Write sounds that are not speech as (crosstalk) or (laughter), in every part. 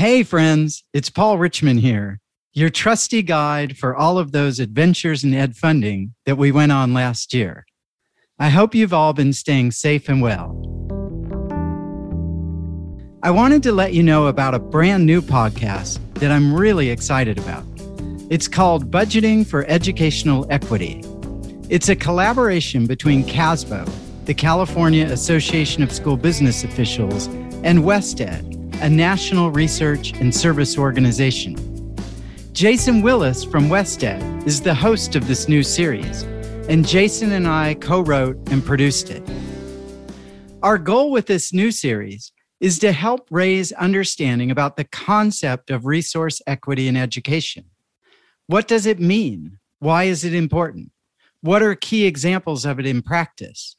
Hey, friends, it's Paul Richmond here, your trusty guide for all of those adventures in ed funding that we went on last year. I hope you've all been staying safe and well. I wanted to let you know about a brand new podcast that I'm really excited about. It's called Budgeting for Educational Equity. It's a collaboration between CASBO, the California Association of School Business Officials, and WestEd, a national research and service organization. Jason Willis from WestEd is the host of this new series, and Jason and I co wrote and produced it. Our goal with this new series is to help raise understanding about the concept of resource equity in education. What does it mean? Why is it important? What are key examples of it in practice?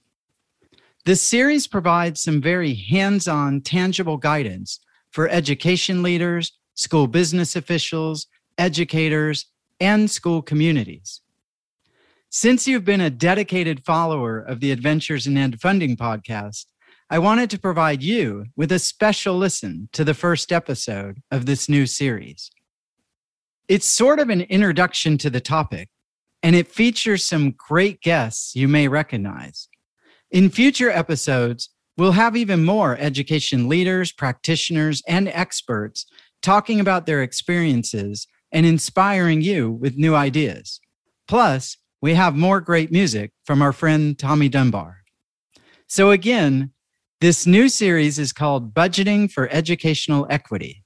This series provides some very hands on, tangible guidance for education leaders, school business officials, educators, and school communities. Since you've been a dedicated follower of the Adventures in Ed Funding podcast, I wanted to provide you with a special listen to the first episode of this new series. It's sort of an introduction to the topic, and it features some great guests you may recognize. In future episodes, We'll have even more education leaders, practitioners, and experts talking about their experiences and inspiring you with new ideas. Plus, we have more great music from our friend Tommy Dunbar. So, again, this new series is called Budgeting for Educational Equity,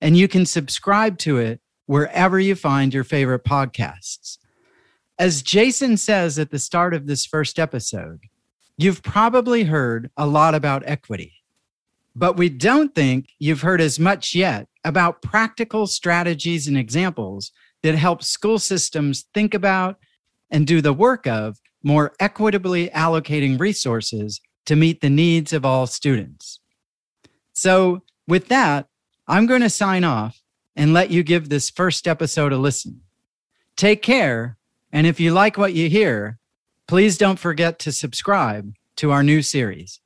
and you can subscribe to it wherever you find your favorite podcasts. As Jason says at the start of this first episode, You've probably heard a lot about equity, but we don't think you've heard as much yet about practical strategies and examples that help school systems think about and do the work of more equitably allocating resources to meet the needs of all students. So, with that, I'm going to sign off and let you give this first episode a listen. Take care, and if you like what you hear, Please don't forget to subscribe to our new series.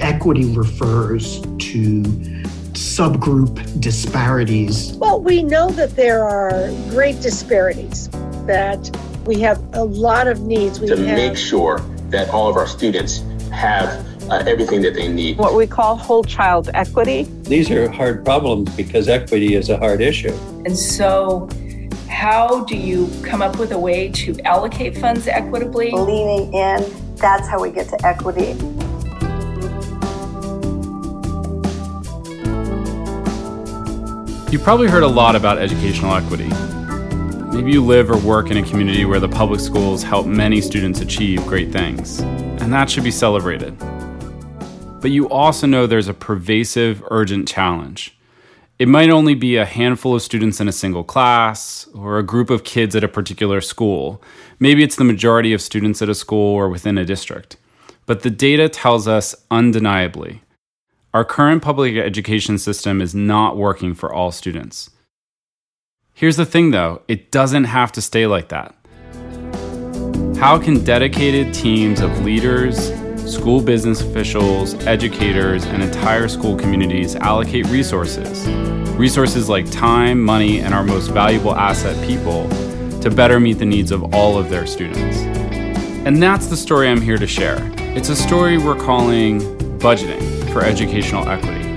Equity refers to subgroup disparities. Well, we know that there are great disparities, that we have a lot of needs. We to have, make sure that all of our students have uh, everything that they need. What we call whole child equity. These are hard problems because equity is a hard issue. And so, how do you come up with a way to allocate funds equitably? Leaning in, that's how we get to equity. You've probably heard a lot about educational equity. Maybe you live or work in a community where the public schools help many students achieve great things, and that should be celebrated. But you also know there's a pervasive, urgent challenge. It might only be a handful of students in a single class or a group of kids at a particular school. Maybe it's the majority of students at a school or within a district. But the data tells us undeniably our current public education system is not working for all students. Here's the thing though it doesn't have to stay like that. How can dedicated teams of leaders, school business officials, educators, and entire school communities allocate resources, resources like time, money, and our most valuable asset, people, to better meet the needs of all of their students. And that's the story I'm here to share. It's a story we're calling Budgeting for Educational Equity.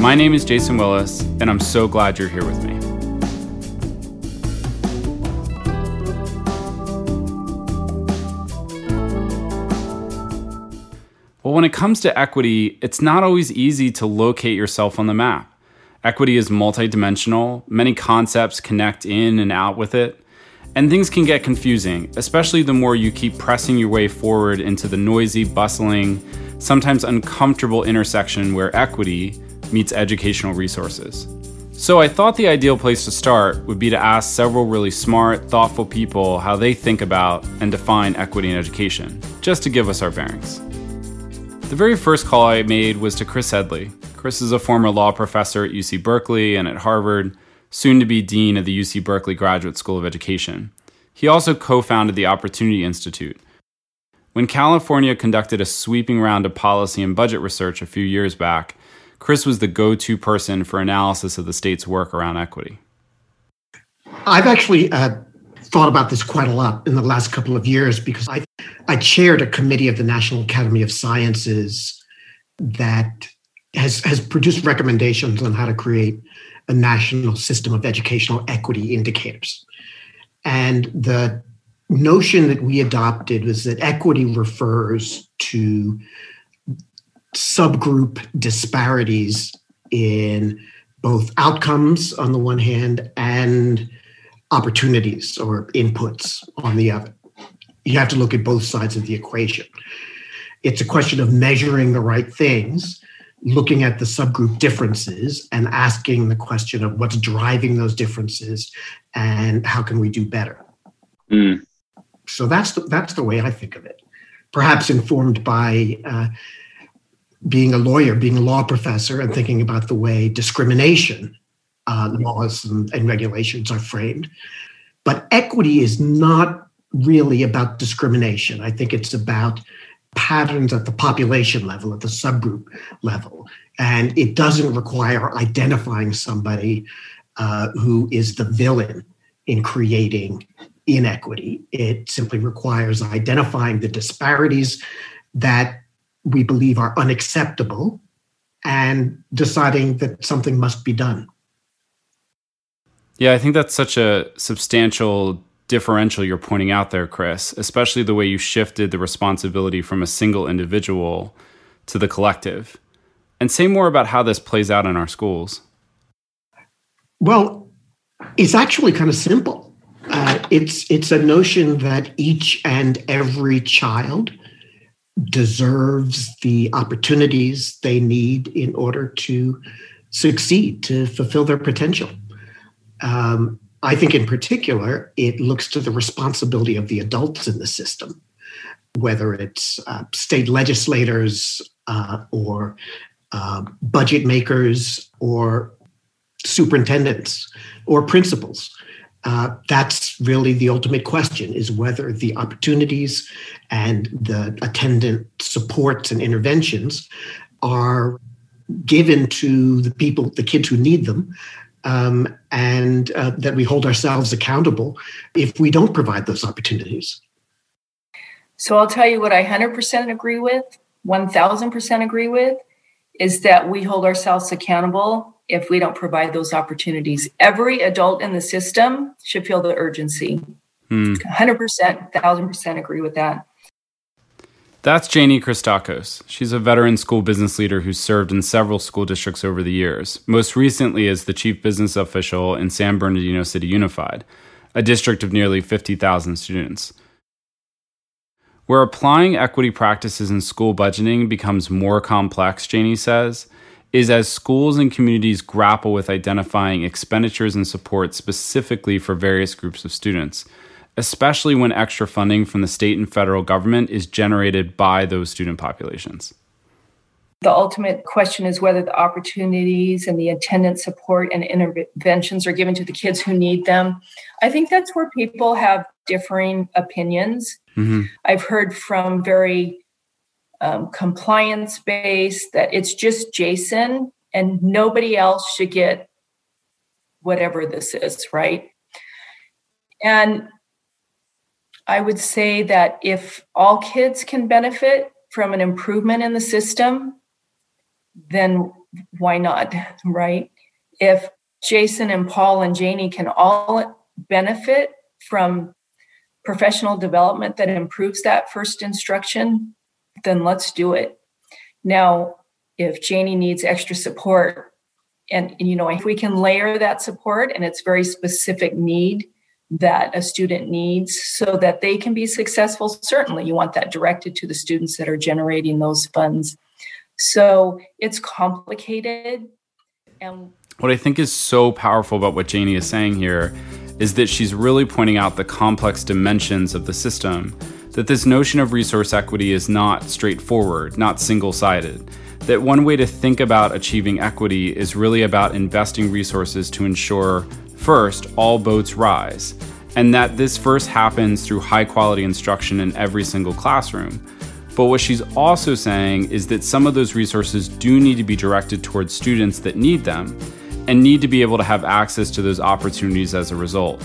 My name is Jason Willis, and I'm so glad you're here with me. When it comes to equity, it's not always easy to locate yourself on the map. Equity is multidimensional, many concepts connect in and out with it, and things can get confusing, especially the more you keep pressing your way forward into the noisy, bustling, sometimes uncomfortable intersection where equity meets educational resources. So I thought the ideal place to start would be to ask several really smart, thoughtful people how they think about and define equity in education, just to give us our bearings. The very first call I made was to Chris Edley. Chris is a former law professor at UC Berkeley and at Harvard, soon to be dean of the UC Berkeley Graduate School of Education. He also co founded the Opportunity Institute, When California conducted a sweeping round of policy and budget research a few years back, Chris was the go to person for analysis of the state's work around equity. I've actually uh, thought about this quite a lot in the last couple of years because I, I chaired a committee of the National Academy of Sciences that has, has produced recommendations on how to create a national system of educational equity indicators. And the notion that we adopted was that equity refers to subgroup disparities in both outcomes on the one hand and opportunities or inputs on the other. You have to look at both sides of the equation. It's a question of measuring the right things, looking at the subgroup differences, and asking the question of what's driving those differences and how can we do better. Mm. So that's the, that's the way I think of it. Perhaps informed by uh, being a lawyer, being a law professor, and thinking about the way discrimination uh, laws and, and regulations are framed. But equity is not really about discrimination. I think it's about patterns at the population level, at the subgroup level. And it doesn't require identifying somebody uh, who is the villain in creating inequity. It simply requires identifying the disparities that we believe are unacceptable and deciding that something must be done. Yeah, I think that's such a substantial differential you're pointing out there, Chris, especially the way you shifted the responsibility from a single individual to the collective. And say more about how this plays out in our schools. Well, it's actually kind of simple. Uh, it's it's a notion that each and every child deserves the opportunities they need in order to succeed, to fulfill their potential. Um, I think, in particular, it looks to the responsibility of the adults in the system, whether it's uh, state legislators uh, or uh, budget makers or superintendents or principals. Uh, that's really the ultimate question is whether the opportunities and the attendant supports and interventions are given to the people, the kids who need them, um, and uh, that we hold ourselves accountable if we don't provide those opportunities. So I'll tell you what I 100% agree with, 1000% agree with, is that we hold ourselves accountable if we don't provide those opportunities. Every adult in the system should feel the urgency. Hmm. 100%, 1000% agree with that. That's Janie Christakos. She's a veteran school business leader who's served in several school districts over the years, most recently as the chief business official in San Bernardino City Unified, a district of nearly 50,000 students. Where applying equity practices in school budgeting becomes more complex, Janie says, is as schools and communities grapple with identifying expenditures and support specifically for various groups of students especially when extra funding from the state and federal government is generated by those student populations. The ultimate question is whether the opportunities and the attendant support and interventions are given to the kids who need them. I think that's where people have differing opinions. Mm-hmm. I've heard from very um, compliance based that it's just Jason and nobody else should get whatever this is, right? And I would say that if all kids can benefit from an improvement in the system, then why not, (laughs) right? If Jason and Paul and Janie can all benefit from professional development that improves that first instruction, then let's do it. Now, if Janie needs extra support, and, and you know, if we can layer that support and it's very specific need, that a student needs so that they can be successful. Certainly, you want that directed to the students that are generating those funds. So it's complicated. And what I think is so powerful about what Janie is saying here is that she's really pointing out the complex dimensions of the system, that this notion of resource equity is not straightforward, not single sided. That one way to think about achieving equity is really about investing resources to ensure First, all boats rise. and that this first happens through high quality instruction in every single classroom. But what she's also saying is that some of those resources do need to be directed towards students that need them and need to be able to have access to those opportunities as a result.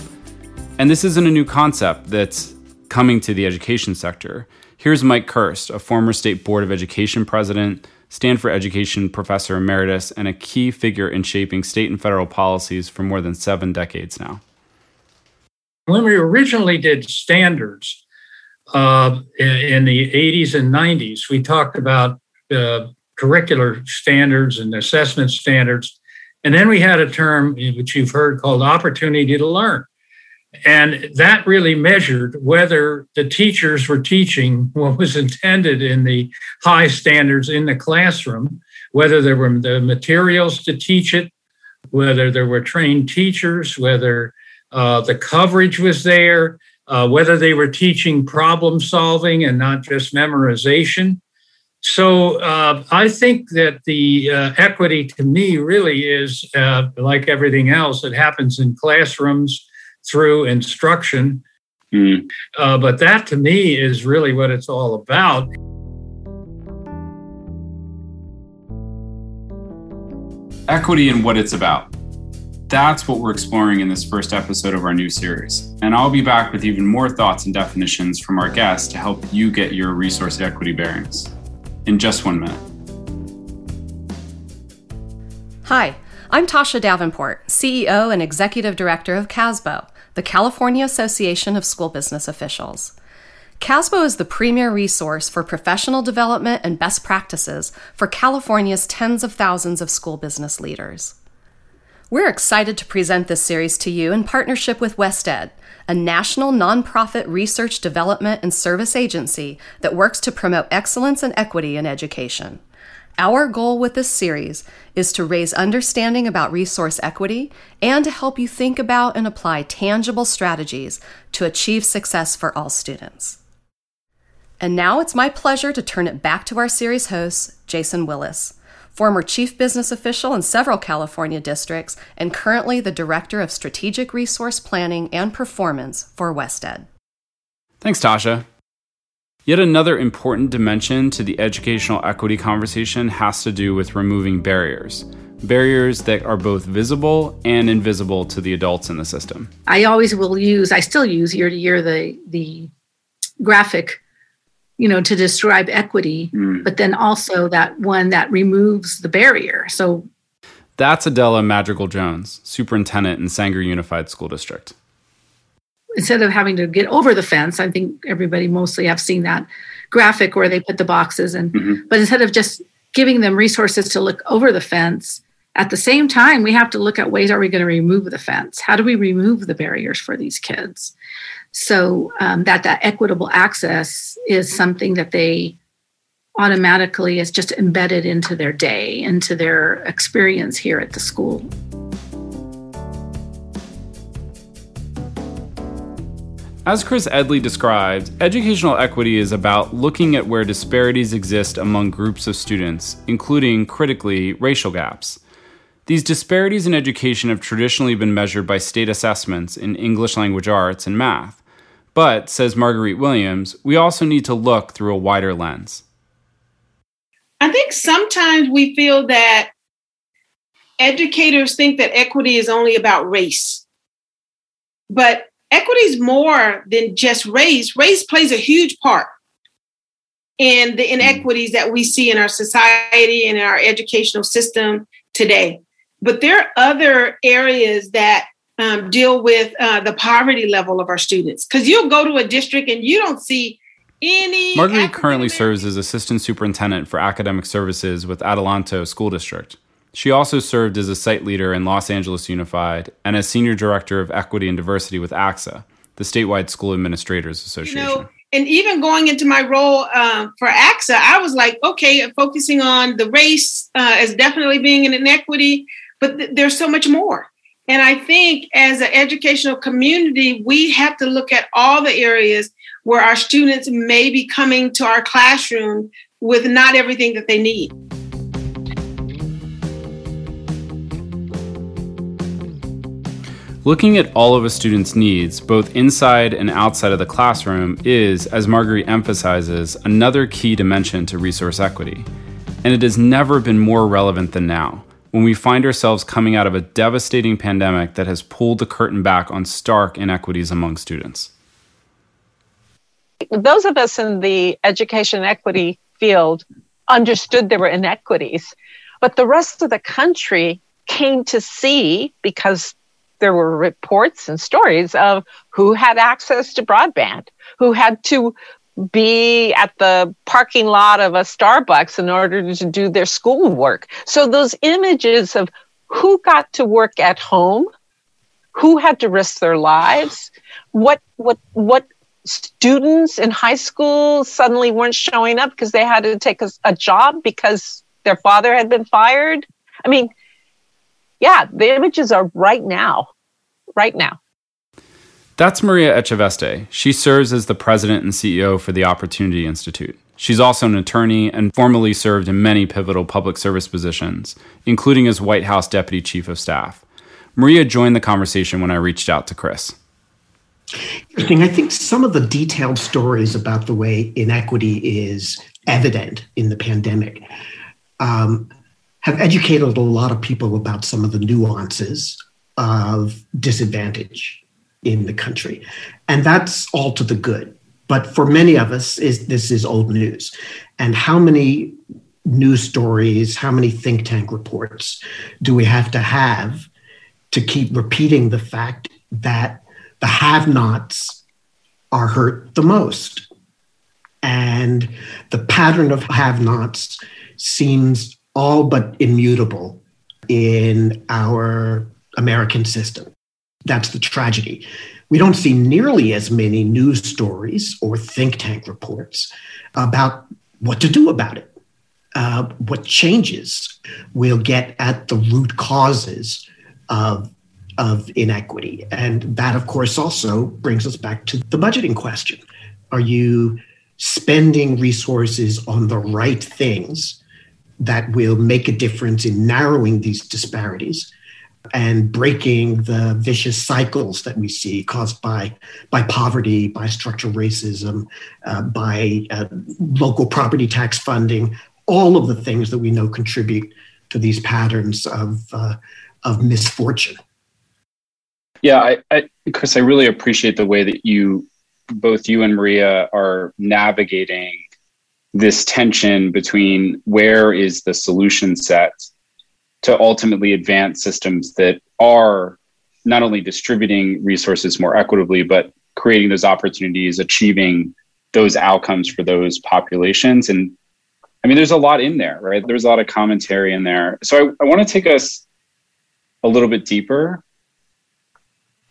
And this isn't a new concept that's coming to the education sector. Here's Mike Kirst, a former state board of education president, Stanford education professor emeritus, and a key figure in shaping state and federal policies for more than seven decades now. When we originally did standards uh, in the 80s and 90s, we talked about uh, curricular standards and assessment standards. And then we had a term which you've heard called opportunity to learn. And that really measured whether the teachers were teaching what was intended in the high standards in the classroom, whether there were the materials to teach it, whether there were trained teachers, whether uh, the coverage was there, uh, whether they were teaching problem solving and not just memorization. So uh, I think that the uh, equity to me really is uh, like everything else, it happens in classrooms through instruction. Mm. Uh, but that to me is really what it's all about. Equity and what it's about. That's what we're exploring in this first episode of our new series. And I'll be back with even more thoughts and definitions from our guests to help you get your resource equity bearings in just one minute. Hi, I'm Tasha Davenport, CEO and Executive Director of CASBO, the California Association of School Business Officials. CASBO is the premier resource for professional development and best practices for California's tens of thousands of school business leaders. We're excited to present this series to you in partnership with WestEd, a national nonprofit research development and service agency that works to promote excellence and equity in education. Our goal with this series is to raise understanding about resource equity and to help you think about and apply tangible strategies to achieve success for all students. And now it's my pleasure to turn it back to our series host, Jason Willis, former chief business official in several California districts and currently the director of strategic resource planning and performance for WestEd. Thanks, Tasha. Yet another important dimension to the educational equity conversation has to do with removing barriers. Barriers that are both visible and invisible to the adults in the system. I always will use, I still use year to year the the graphic, you know, to describe equity, mm. but then also that one that removes the barrier. So that's Adela Madrigal Jones, superintendent in Sanger Unified School District instead of having to get over the fence, I think everybody mostly have seen that graphic where they put the boxes and mm-hmm. but instead of just giving them resources to look over the fence, at the same time we have to look at ways are we going to remove the fence? How do we remove the barriers for these kids? So um, that that equitable access is something that they automatically is just embedded into their day, into their experience here at the school. As Chris Edley described, educational equity is about looking at where disparities exist among groups of students, including, critically, racial gaps. These disparities in education have traditionally been measured by state assessments in English language arts and math. But, says Marguerite Williams, we also need to look through a wider lens. I think sometimes we feel that educators think that equity is only about race. But equity is more than just race. Race plays a huge part in the inequities that we see in our society and in our educational system today. But there are other areas that um, deal with uh, the poverty level of our students. Because you'll go to a district and you don't see any. Marguerite currently serves as assistant superintendent for academic services with Adelanto School District. She also served as a site leader in Los Angeles Unified and as senior director of equity and diversity with ACSA, the statewide school administrators association. You know, and even going into my role uh, for ACSA, I was like, okay, focusing on the race uh, as definitely being an inequity, but th- there's so much more. And I think as an educational community, we have to look at all the areas where our students may be coming to our classroom with not everything that they need. Looking at all of a student's needs, both inside and outside of the classroom, is, as Marguerite emphasizes, another key dimension to resource equity. And it has never been more relevant than now, when we find ourselves coming out of a devastating pandemic that has pulled the curtain back on stark inequities among students. Those of us in the education equity field understood there were inequities, but the rest of the country came to see because there were reports and stories of who had access to broadband, who had to be at the parking lot of a Starbucks in order to do their schoolwork. So those images of who got to work at home, who had to risk their lives, what what what students in high school suddenly weren't showing up because they had to take a, a job because their father had been fired. I mean, yeah, the images are right now, right now. That's Maria Echaveste. She serves as the president and CEO for the Opportunity Institute. She's also an attorney and formerly served in many pivotal public service positions, including as White House Deputy Chief of Staff. Maria joined the conversation when I reached out to Chris. Interesting. I think some of the detailed stories about the way inequity is evident in the pandemic um, have educated a lot of people about some of the nuances of disadvantage in the country. And that's all to the good. But for many of us, is this is old news. And how many news stories, how many think tank reports do we have to have to keep repeating the fact that the have nots are hurt the most? And the pattern of have nots seems all but immutable in our American system. That's the tragedy. We don't see nearly as many news stories or think tank reports about what to do about it, uh, what changes will get at the root causes of, of inequity. And that, of course, also brings us back to the budgeting question. Are you spending resources on the right things that will make a difference in narrowing these disparities and breaking the vicious cycles that we see caused by by poverty, by structural racism, uh, by uh, local property tax funding, all of the things that we know contribute to these patterns of uh, of misfortune. Yeah, I, I, Chris, I really appreciate the way that you, both you and Maria, are navigating this tension between where is the solution set to ultimately advance systems that are not only distributing resources more equitably, but creating those opportunities, achieving those outcomes for those populations. And I mean, there's a lot in there, right? There's a lot of commentary in there. So I, I want to take us a little bit deeper.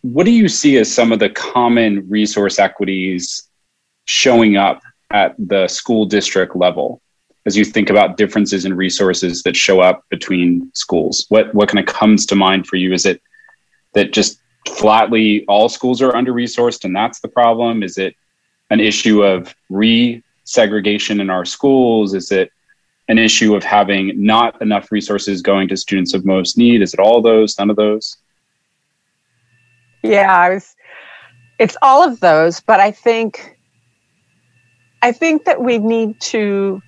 What do you see as some of the common resource equities showing up at the school district level as you think about differences in resources that show up between schools? What what kind of comes to mind for you? Is it that just flatly all schools are under resourced and that's the problem? Is it an issue of re segregation in our schools? Is it an issue of having not enough resources going to students of most need? Is it all those, none of those? Yeah, was it's all of those, but I think I think that we need to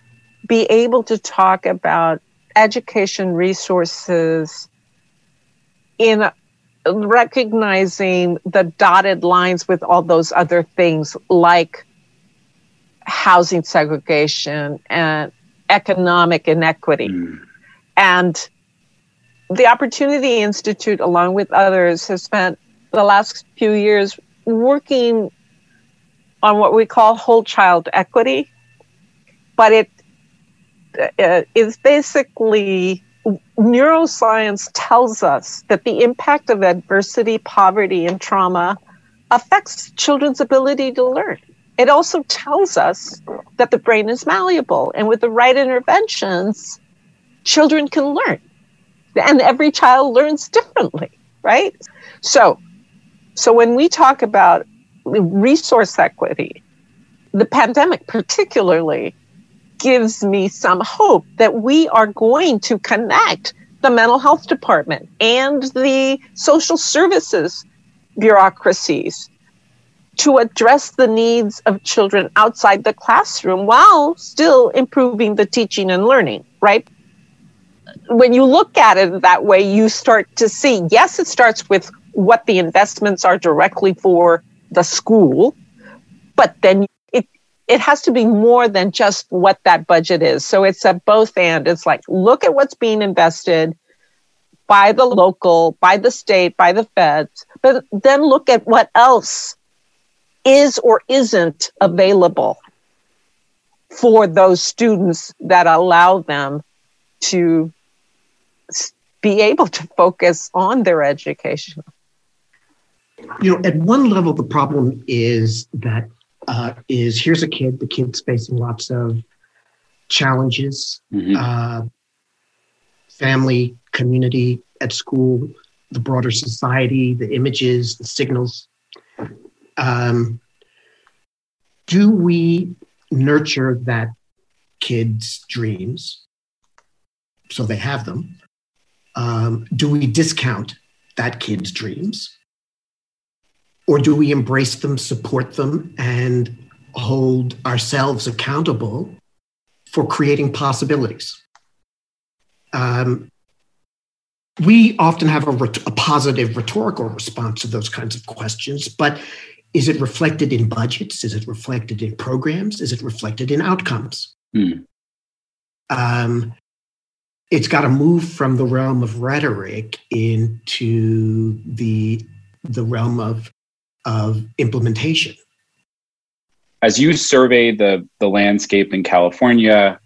be able to talk about education resources in recognizing the dotted lines with all those other things like housing segregation and economic inequity. Mm. And the Opportunity Institute, along with others, has spent the last few years working on what we call whole child equity, but it uh, is basically neuroscience tells us that the impact of adversity, poverty, and trauma affects children's ability to learn. It also tells us that the brain is malleable, and with the right interventions, children can learn. And every child learns differently, right? So, so when we talk about resource equity, the pandemic particularly gives me some hope that we are going to connect the mental health department and the social services bureaucracies to address the needs of children outside the classroom while still improving the teaching and learning, right? When you look at it that way, you start to see yes, it starts with what the investments are directly for the school, but then it it has to be more than just what that budget is. So it's a both and. It's like look at what's being invested by the local, by the state, by the feds, but then look at what else is or isn't available for those students that allow them to be able to focus on their education. You know, at one level, the problem is that uh, is here's a kid, the kid's facing lots of challenges, mm-hmm. uh, family, community, at school, the broader society, the images, the signals. Um, do we nurture that kid's dreams so they have them? Um, do we discount that kid's dreams? Or do we embrace them, support them, and hold ourselves accountable for creating possibilities? Um, we often have a, a, positive rhetorical response to those kinds of questions, but is it reflected in budgets? Is it reflected in programs? Is it reflected in outcomes? Mm. Um, it's got to move from the realm of rhetoric into the the realm of of implementation. As you survey the the landscape in California,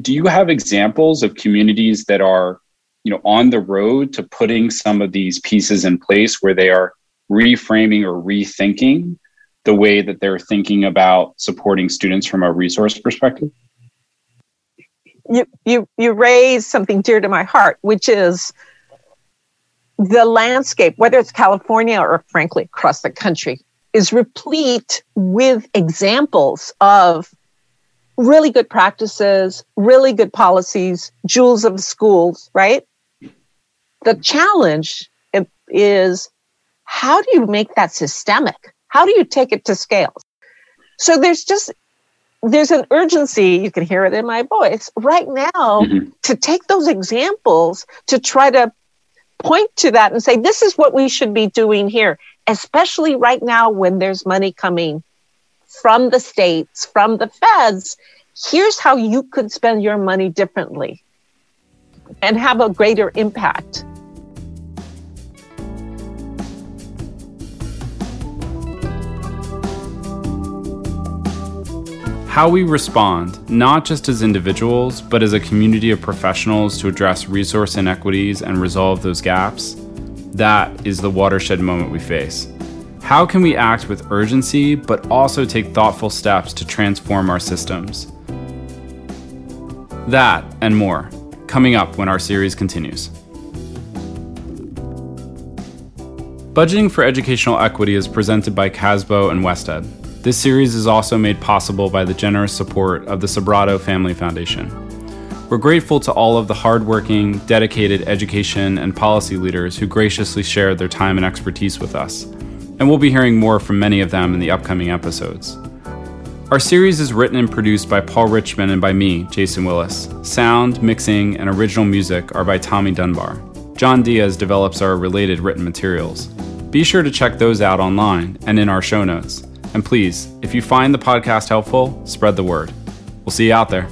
do you have examples of communities that are you know on the road to putting some of these pieces in place where they are reframing or rethinking the way that they're thinking about supporting students from a resource perspective you you you raise something dear to my heart which is the landscape whether it's california or frankly across the country is replete with examples of really good practices really good policies jewels of the schools right the challenge is how do you make that systemic? How do you take it to scale? So there's just there's an urgency, you can hear it in my voice right now mm-hmm. to take those examples to try to point to that and say, this is what we should be doing here, especially right now when there's money coming from the states, from the feds. Here's how you could spend your money differently and have a greater impact. How we respond, not just as individuals, but as a community of professionals to address resource inequities and resolve those gaps, that is the watershed moment we face. How can we act with urgency, but also take thoughtful steps to transform our systems? That and more, coming up when our series continues. Budgeting for Educational Equity is presented by CASBO and WestEd. This series is also made possible by the generous support of the Sobrato Family Foundation. We're grateful to all of the hardworking, dedicated education and policy leaders who graciously shared their time and expertise with us, and we'll be hearing more from many of them in the upcoming episodes. Our series is written and produced by Paul Richmond and by me, Jason Willis. Sound, mixing, and original music are by Tommy Dunbar. John Diaz develops our related written materials. Be sure to check those out online and in our show notes. And please, if you find the podcast helpful, spread the word. We'll see you out there.